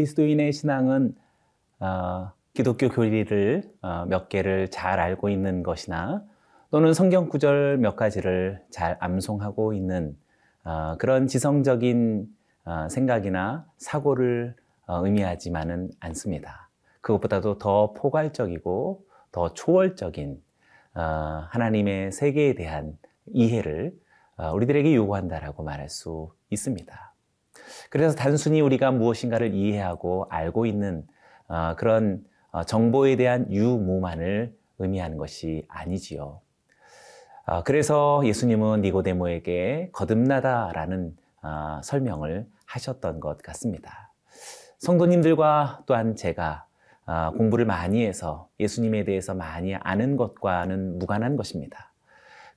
그리스도인의 신앙은 어, 기독교 교리를 어, 몇 개를 잘 알고 있는 것이나 또는 성경 구절 몇 가지를 잘 암송하고 있는 어, 그런 지성적인 어, 생각이나 사고를 어, 의미하지만은 않습니다. 그것보다도 더 포괄적이고 더 초월적인 어, 하나님의 세계에 대한 이해를 어, 우리들에게 요구한다라고 말할 수 있습니다. 그래서 단순히 우리가 무엇인가를 이해하고 알고 있는 어, 그런 어, 정보에 대한 유무만을 의미하는 것이 아니지요. 어, 그래서 예수님은 니고데모에게 거듭나다라는 어, 설명을 하셨던 것 같습니다. 성도님들과 또한 제가 어, 공부를 많이 해서 예수님에 대해서 많이 아는 것과는 무관한 것입니다.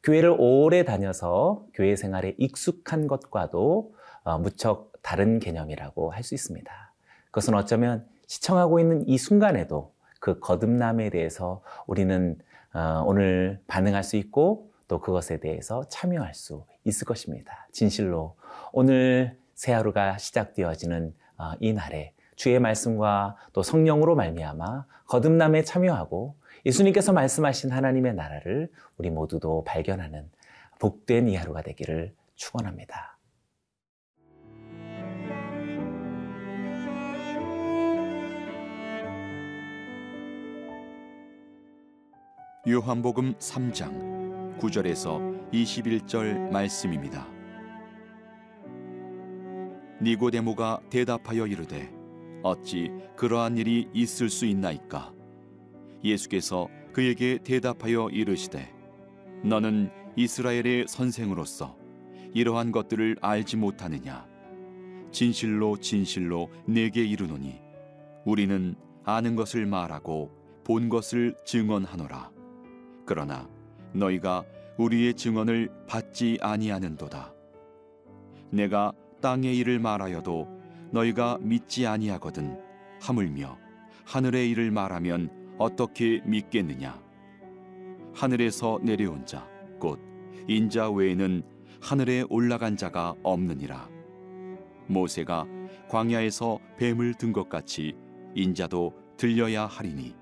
교회를 오래 다녀서 교회 생활에 익숙한 것과도 어, 무척 다른 개념이라고 할 수 있습니다. 그것은 어쩌면 시청하고 있는 이 순간에도 그 거듭남에 대해서 우리는 어, 오늘 반응할 수 있고 또 그것에 대해서 참여할 수 있을 것입니다. 진실로 오늘 새 하루가 시작되어지는 어, 이 날에 주의 말씀과 또 성령으로 말미암아 거듭남에 참여하고 예수님께서 말씀하신 하나님의 나라를 우리 모두도 발견하는 복된 이 하루가 되기를 축원합니다. 요한복음 3장 9절에서 21절 말씀입니다. 니고데모가 대답하여 이르되 어찌 그러한 일이 있을 수 있나이까? 예수께서 그에게 대답하여 이르시되 너는 이스라엘의 선생으로서 이러한 것들을 알지 못하느냐? 진실로 진실로 내게 이르노니 우리는 아는 것을 말하고 본 것을 증언하노라 그러나 너희가 우리의 증언을 받지 아니하는도다. 내가 땅의 일을 말하여도 너희가 믿지 아니하거든 하물며 하늘의 일을 말하면 어떻게 믿겠느냐? 하늘에서 내려온 자 곧 인자 외에는 하늘에 올라간 자가 없느니라. 모세가 광야에서 뱀을 든 것 같이 인자도 들려야 하리니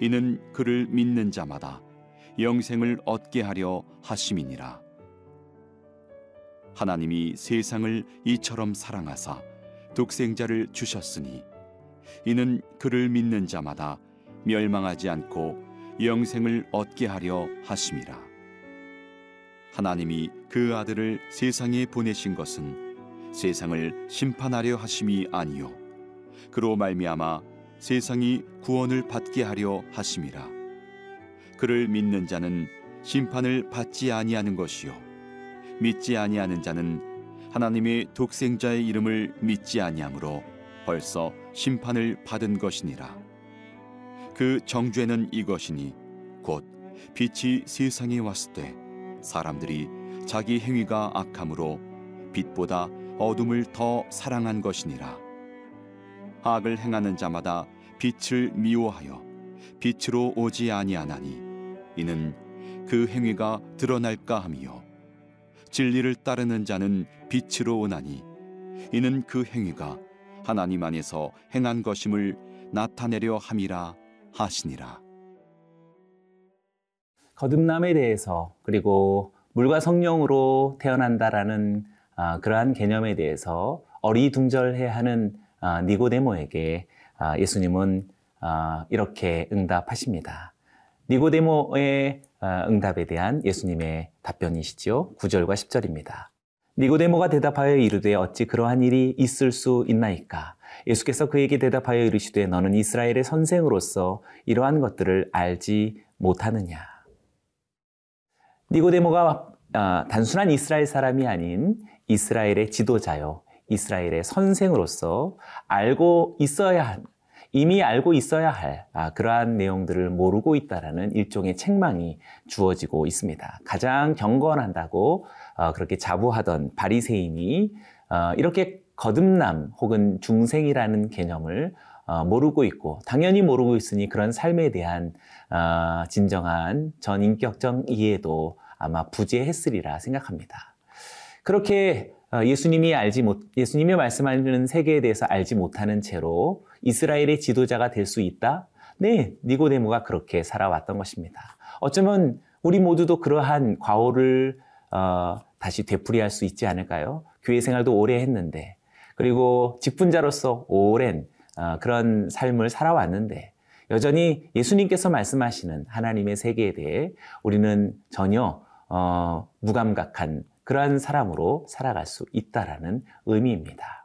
이는 그를 믿는 자마다 영생을 얻게 하려 하심이니라. 하나님이 세상을 이처럼 사랑하사 독생자를 주셨으니 이는 그를 믿는 자마다 멸망하지 않고 영생을 얻게 하려 하심이라. 하나님이 그 아들을 세상에 보내신 것은 세상을 심판하려 하심이 아니요. 그로 말미암아 세상이 구원을 받게 하려 하심이라 그를 믿는 자는 심판을 받지 아니하는 것이요 믿지 아니하는 자는 하나님의 독생자의 이름을 믿지 아니하므로 벌써 심판을 받은 것이니라. 그 정죄는 이것이니 곧 빛이 세상에 왔을 때 사람들이 자기 행위가 악함으로 빛보다 어둠을 더 사랑한 것이니라. 악을 행하는 자마다 빛을 미워하여 빛으로 오지 아니하나니 이는 그 행위가 드러날까 함이요 진리를 따르는 자는 빛으로 오나니 이는 그 행위가 하나님 안에서 행한 것임을 나타내려 함이라 하시니라. 거듭남에 대해서 그리고 물과 성령으로 태어난다라는 아, 그러한 개념에 대해서 어리둥절해하는 아, 니고데모에게 아, 예수님은 아, 이렇게 응답하십니다. 니고데모의 아, 응답에 대한 예수님의 답변이시지요. 9절과 10절입니다. 니고데모가 대답하여 이르되 어찌 그러한 일이 있을 수 있나이까? 예수께서 그에게 대답하여 이르시되 너는 이스라엘의 선생으로서 이러한 것들을 알지 못하느냐? 니고데모가 아, 단순한 이스라엘 사람이 아닌 이스라엘의 지도자요, 이스라엘의 선생으로서 알고 있어야 한, 이미 알고 있어야 할 아, 그러한 내용들을 모르고 있다라는 일종의 책망이 주어지고 있습니다. 가장 경건한다고 어, 그렇게 자부하던 바리새인이 어, 이렇게 거듭남 혹은 중생이라는 개념을 어, 모르고 있고 당연히 모르고 있으니 그런 삶에 대한 어, 진정한 전인격적 이해도 아마 부재했으리라 생각합니다. 그렇게 어, 예수님이 알지 못, 예수님이 말씀하는 세계에 대해서 알지 못하는 채로 이스라엘의 지도자가 될 수 있다? 네, 니고데모가 그렇게 살아왔던 것입니다. 어쩌면 우리 모두도 그러한 과오를 어, 다시 되풀이할 수 있지 않을까요? 교회 생활도 오래 했는데, 그리고 직분자로서 오랜 어, 그런 삶을 살아왔는데, 여전히 예수님께서 말씀하시는 하나님의 세계에 대해 우리는 전혀 어, 무감각한 그러한 사람으로 살아갈 수 있다라는 의미입니다.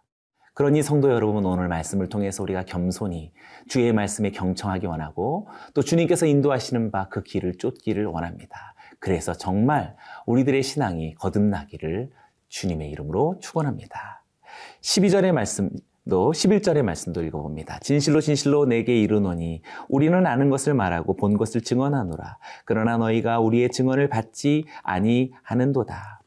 그러니 성도 여러분 오늘 말씀을 통해서 우리가 겸손히 주의 말씀에 경청하기 원하고 또 주님께서 인도하시는 바 그 길을 쫓기를 원합니다. 그래서 정말 우리들의 신앙이 거듭나기를 주님의 이름으로 축원합니다. 12절의 말씀 또 11절의 말씀도 읽어봅니다. 진실로 진실로 내게 이르노니 우리는 아는 것을 말하고 본 것을 증언하노라. 그러나 너희가 우리의 증언을 받지 아니하는도다.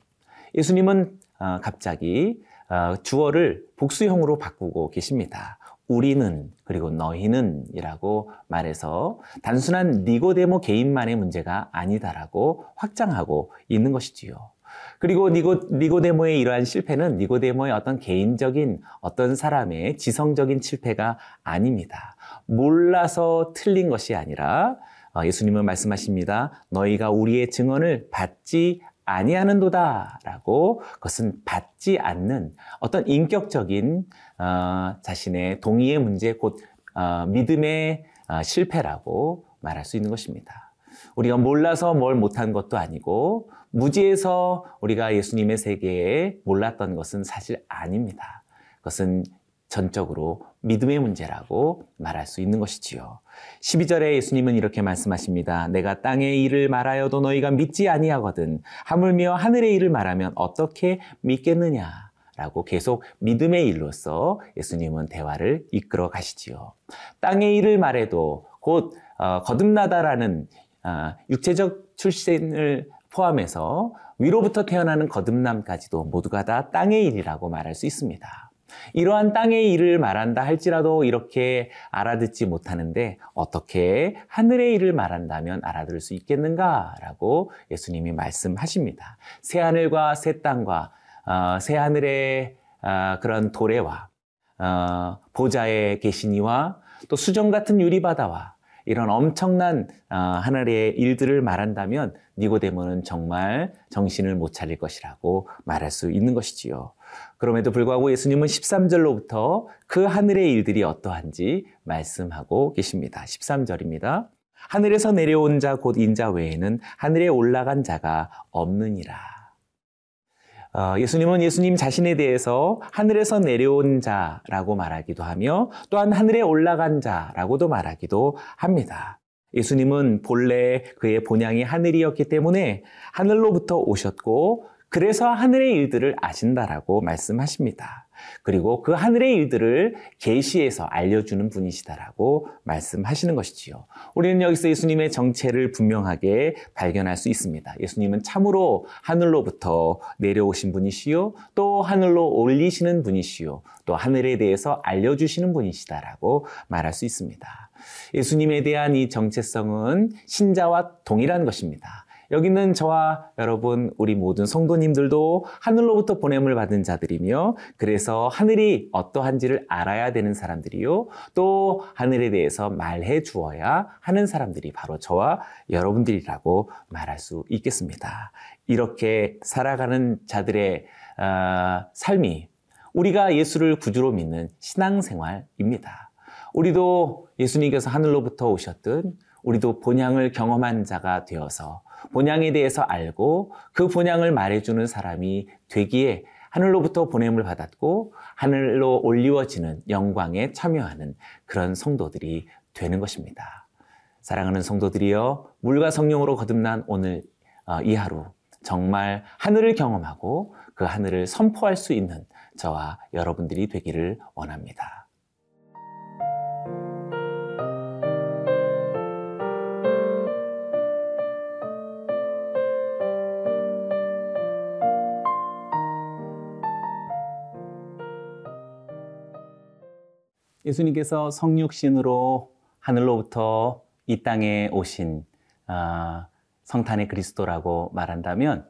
예수님은 어, 갑자기 어, 주어를 복수형으로 바꾸고 계십니다. 우리는 그리고 너희는 이라고 말해서 단순한 니고데모 개인만의 문제가 아니다라고 확장하고 있는 것이지요. 그리고 니고, 니고데모의 이러한 실패는 니고데모의 어떤 개인적인 어떤 사람의 지성적인 실패가 아닙니다. 몰라서 틀린 것이 아니라 어, 예수님은 말씀하십니다. 너희가 우리의 증언을 받지 아니하는도다라고 그것은 받지 않는 어떤 인격적인 어, 자신의 동의의 문제 곧 어, 믿음의 어, 실패라고 말할 수 있는 것입니다. 우리가 몰라서 뭘 못한 것도 아니고 무지에서 우리가 예수님의 세계에 몰랐던 것은 사실 아닙니다. 그것은 전적으로 믿음의 문제라고 말할 수 있는 것이지요. 12절에 예수님은 이렇게 말씀하십니다. 내가 땅의 일을 말하여도 너희가 믿지 아니하거든 하물며 하늘의 일을 말하면 어떻게 믿겠느냐? 라고 계속 믿음의 일로서 예수님은 대화를 이끌어 가시지요. 땅의 일을 말해도 곧 어, 거듭나다라는 어, 육체적 출신을 포함해서 위로부터 태어나는 거듭남까지도 모두가 다 땅의 일이라고 말할 수 있습니다. 이러한 땅의 일을 말한다 할지라도 이렇게 알아듣지 못하는데 어떻게 하늘의 일을 말한다면 알아들을 수 있겠는가라고 예수님이 말씀하십니다. 새 하늘과 새 땅과 어, 새 하늘의 어, 그런 도래와 어, 보좌에 계시니와 또 수정 같은 유리바다와 이런 엄청난 어, 하늘의 일들을 말한다면 니고데모는 정말 정신을 못 차릴 것이라고 말할 수 있는 것이지요. 그럼에도 불구하고 예수님은 13절로부터 그 하늘의 일들이 어떠한지 말씀하고 계십니다. 13절입니다. 하늘에서 내려온 자 곧 인자 외에는 하늘에 올라간 자가 없느니라. 어, 예수님은 예수님 자신에 대해서 하늘에서 내려온 자라고 말하기도 하며 또한 하늘에 올라간 자라고도 말하기도 합니다. 예수님은 본래 그의 본향이 하늘이었기 때문에 하늘로부터 오셨고 그래서 하늘의 일들을 아신다라고 말씀하십니다. 그리고 그 하늘의 일들을 계시해서 알려주는 분이시다라고 말씀하시는 것이지요. 우리는 여기서 예수님의 정체를 분명하게 발견할 수 있습니다. 예수님은 참으로 하늘로부터 내려오신 분이시요, 또 하늘로 올리시는 분이시요, 또 하늘에 대해서 알려주시는 분이시다라고 말할 수 있습니다. 예수님에 대한 이 정체성은 신자와 동일한 것입니다. 여기 는 저와 여러분, 우리 모든 성도님들도 하늘로부터 보냄을 받은 자들이며, 그래서 하늘이 어떠한지를 알아야 되는 사람들이요. 또 하늘에 대해서 말해 주어야 하는 사람들이 바로 저와 여러분들이라고 말할 수 있겠습니다. 이렇게 살아가는 자들의 어, 삶이 우리가 예수를 구주로 믿는 신앙생활입니다. 우리도 예수님께서 하늘로부터 오셨든 우리도 본향을 경험한 자가 되어서 본향에 대해서 알고 그 본향을 말해주는 사람이 되기에 하늘로부터 보냄을 받았고 하늘로 올리워지는 영광에 참여하는 그런 성도들이 되는 것입니다. 사랑하는 성도들이여 물과 성령으로 거듭난 오늘 어, 이 하루 정말 하늘을 경험하고 그 하늘을 선포할 수 있는 저와 여러분들이 되기를 원합니다. 예수님께서 성육신으로 하늘로부터 이 땅에 오신 아, 성탄의 그리스도라고 말한다면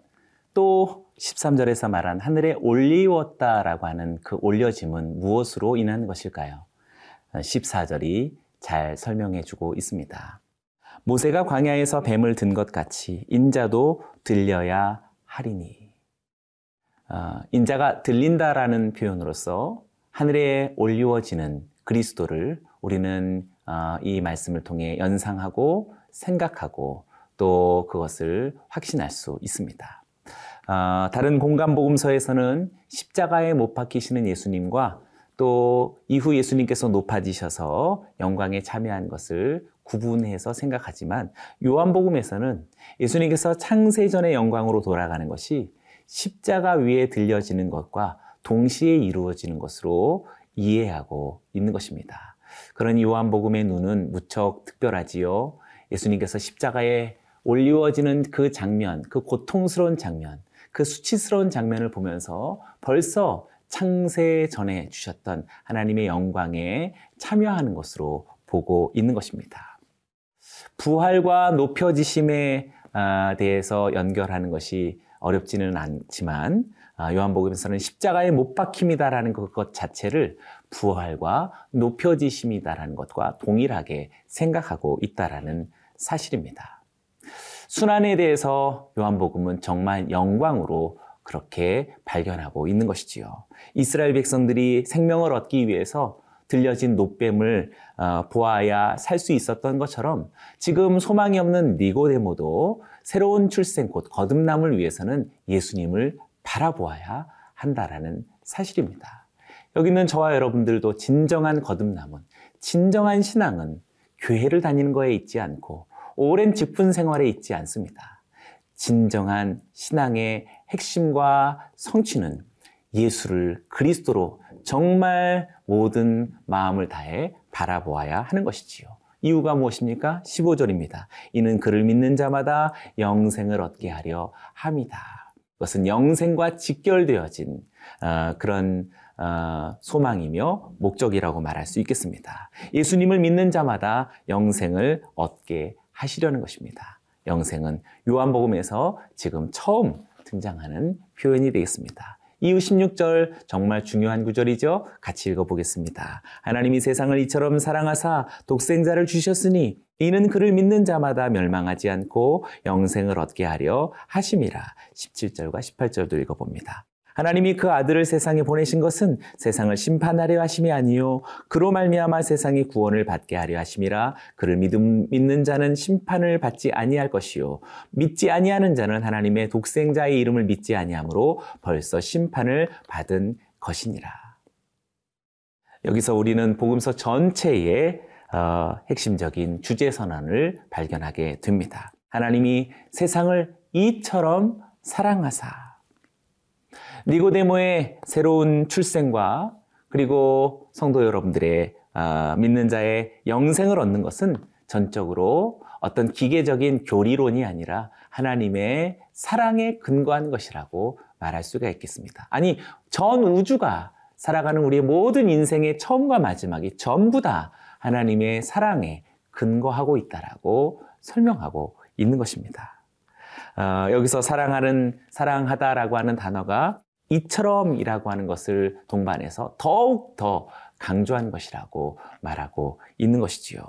또 13절에서 말한 하늘에 올리웠다라고 하는 그 올려짐은 무엇으로 인한 것일까요? 14절이 잘 설명해 주고 있습니다. 모세가 광야에서 뱀을 든 것 같이 인자도 들려야 하리니. 어, 인자가 들린다라는 표현으로서 하늘에 올리워지는 그리스도를 우리는 어, 이 말씀을 통해 연상하고 생각하고 또 그것을 확신할 수 있습니다. 어, 다른 공간 복음서에서는 십자가에 못 박히시는 예수님과 또 이후 예수님께서 높아지셔서 영광에 참여한 것을 구분해서 생각하지만 요한복음에서는 예수님께서 창세전의 영광으로 돌아가는 것이 십자가 위에 들려지는 것과 동시에 이루어지는 것으로 이해하고 있는 것입니다. 그런 요한복음의 눈은 무척 특별하지요. 예수님께서 십자가에 올리워지는 그 장면, 그 고통스러운 장면, 그 수치스러운 장면을 보면서 벌써 창세 전에 주셨던 하나님의 영광에 참여하는 것으로 보고 있는 것입니다. 부활과 높여지심에 아, 대해서 연결하는 것이 어렵지는 않지만 아, 요한복음에서는 십자가에 못 박힘이다라는 것 자체를 부활과 높여지심이다라는 것과 동일하게 생각하고 있다라는 사실입니다. 순환에 대해서 요한복음은 정말 영광으로 그렇게 발견하고 있는 것이지요. 이스라엘 백성들이 생명을 얻기 위해서 들려진 노뱀을 어, 보아야 살 수 있었던 것처럼 지금 소망이 없는 니고데모도 새로운 출생 곧 거듭남을 위해서는 예수님을 바라보아야 한다라는 사실입니다. 여기 있는 저와 여러분들도 진정한 거듭남은 진정한 신앙은 교회를 다니는 거에 있지 않고 오랜 직분 생활에 있지 않습니다. 진정한 신앙의 핵심과 성취는 예수를 그리스도로 정말 모든 마음을 다해 바라보아야 하는 것이지요. 이유가 무엇입니까? 15절입니다. 이는 그를 믿는 자마다 영생을 얻게 하려 함이다. 그것은 영생과 직결되어진 어, 그런 어, 소망이며 목적이라고 말할 수 있겠습니다. 예수님을 믿는 자마다 영생을 얻게 하시려는 것입니다. 영생은 요한복음에서 지금 처음 등장하는 표현이 되겠습니다. 이후 16절 정말 중요한 구절이죠. 같이 읽어보겠습니다. 하나님이 세상을 이처럼 사랑하사 독생자를 주셨으니 이는 그를 믿는 자마다 멸망하지 않고 영생을 얻게 하려 하심이라. 17절과 18절도 읽어봅니다. 하나님이 그 아들을 세상에 보내신 것은 세상을 심판하려 하심이 아니요 그로 말미암아 세상이 구원을 받게 하려 하심이라 그를 믿음, 믿는 자는 심판을 받지 아니할 것이요 믿지 아니하는 자는 하나님의 독생자의 이름을 믿지 아니하므로 벌써 심판을 받은 것이니라. 여기서 우리는 복음서 전체의 어, 핵심적인 주제 선언을 발견하게 됩니다. 하나님이 세상을 이처럼 사랑하사 니고데모의 새로운 출생과 그리고 성도 여러분들의 아, 믿는 자의 영생을 얻는 것은 전적으로 어떤 기계적인 교리론이 아니라 하나님의 사랑에 근거한 것이라고 말할 수가 있겠습니다. 아니, 전 우주가 살아가는 우리의 모든 인생의 처음과 마지막이 전부 다 하나님의 사랑에 근거하고 있다라고 설명하고 있는 것입니다. 어, 여기서 사랑하는, 사랑하다라고 하는 단어가 이처럼이라고 하는 것을 동반해서 더욱 더 강조한 것이라고 말하고 있는 것이지요.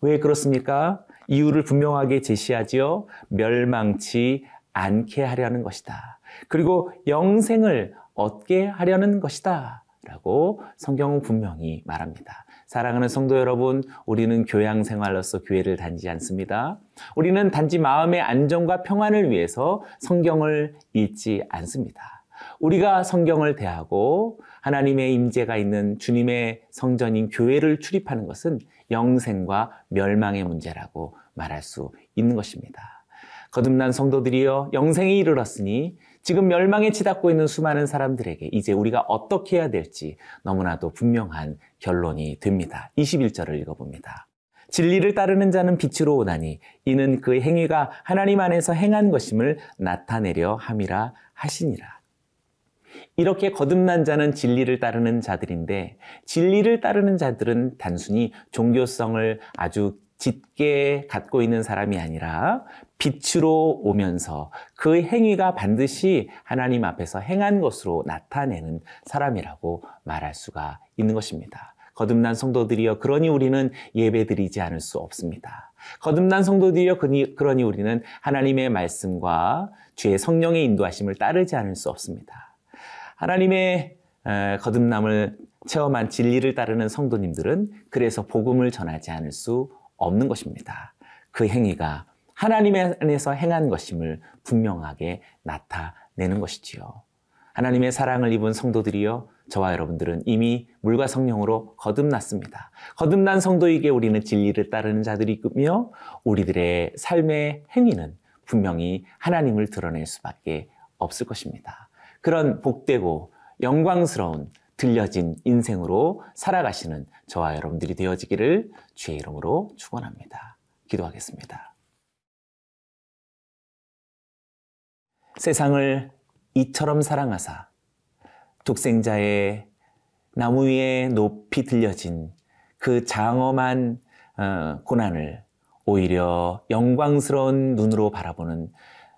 왜 그렇습니까? 이유를 분명하게 제시하지요. 멸망치 않게 하려는 것이다. 그리고 영생을 얻게 하려는 것이다. 라고 성경은 분명히 말합니다. 사랑하는 성도 여러분, 우리는 교양 생활로서 교회를 다니지 않습니다. 우리는 단지 마음의 안정과 평안을 위해서 성경을 읽지 않습니다. 우리가 성경을 대하고 하나님의 임재가 있는 주님의 성전인 교회를 출입하는 것은 영생과 멸망의 문제라고 말할 수 있는 것입니다. 거듭난 성도들이여 영생에 이르렀으니 지금 멸망에 치닫고 있는 수많은 사람들에게 이제 우리가 어떻게 해야 될지 너무나도 분명한 결론이 됩니다. 21절을 읽어봅니다. 진리를 따르는 자는 빛으로 오나니 이는 그 행위가 하나님 안에서 행한 것임을 나타내려 함이라 하시니라. 이렇게 거듭난 자는 진리를 따르는 자들인데 진리를 따르는 자들은 단순히 종교성을 아주 짙게 갖고 있는 사람이 아니라 빛으로 오면서 그 행위가 반드시 하나님 앞에서 행한 것으로 나타내는 사람이라고 말할 수가 있는 것입니다. 거듭난 성도들이여 그러니 우리는 예배드리지 않을 수 없습니다. 거듭난 성도들이여 그러니 우리는 하나님의 말씀과 주의 성령의 인도하심을 따르지 않을 수 없습니다. 하나님의 거듭남을 체험한 진리를 따르는 성도님들은 그래서 복음을 전하지 않을 수 없는 것입니다. 그 행위가 하나님의 안에서 행한 것임을 분명하게 나타내는 것이지요. 하나님의 사랑을 입은 성도들이여 저와 여러분들은 이미 물과 성령으로 거듭났습니다. 거듭난 성도에게 우리는 진리를 따르는 자들이며 우리들의 삶의 행위는 분명히 하나님을 드러낼 수밖에 없을 것입니다. 그런 복되고 영광스러운 들려진 인생으로 살아가시는 저와 여러분들이 되어지기를 주의 이름으로 축원합니다. 기도하겠습니다. 세상을 이처럼 사랑하사 독생자의 나무 위에 높이 들려진 그 장엄한 어, 고난을 오히려 영광스러운 눈으로 바라보는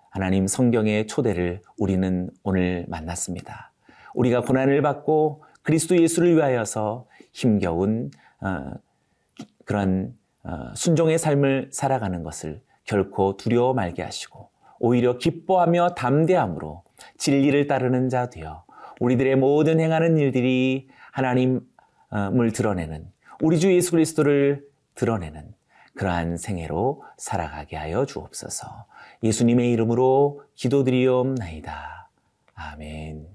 하나님 성경의 초대를 우리는 오늘 만났습니다. 우리가 고난을 받고 그리스도 예수를 위하여서 힘겨운 어, 그런 어, 순종의 삶을 살아가는 것을 결코 두려워 말게 하시고 오히려 기뻐하며 담대함으로 진리를 따르는 자 되어 우리들의 모든 행하는 일들이 하나님을 드러내는 우리 주 예수 그리스도를 드러내는 그러한 생애로 살아가게 하여 주옵소서. 예수님의 이름으로 기도드리옵나이다. 아멘.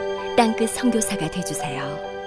땅끝 성교사가 되주세요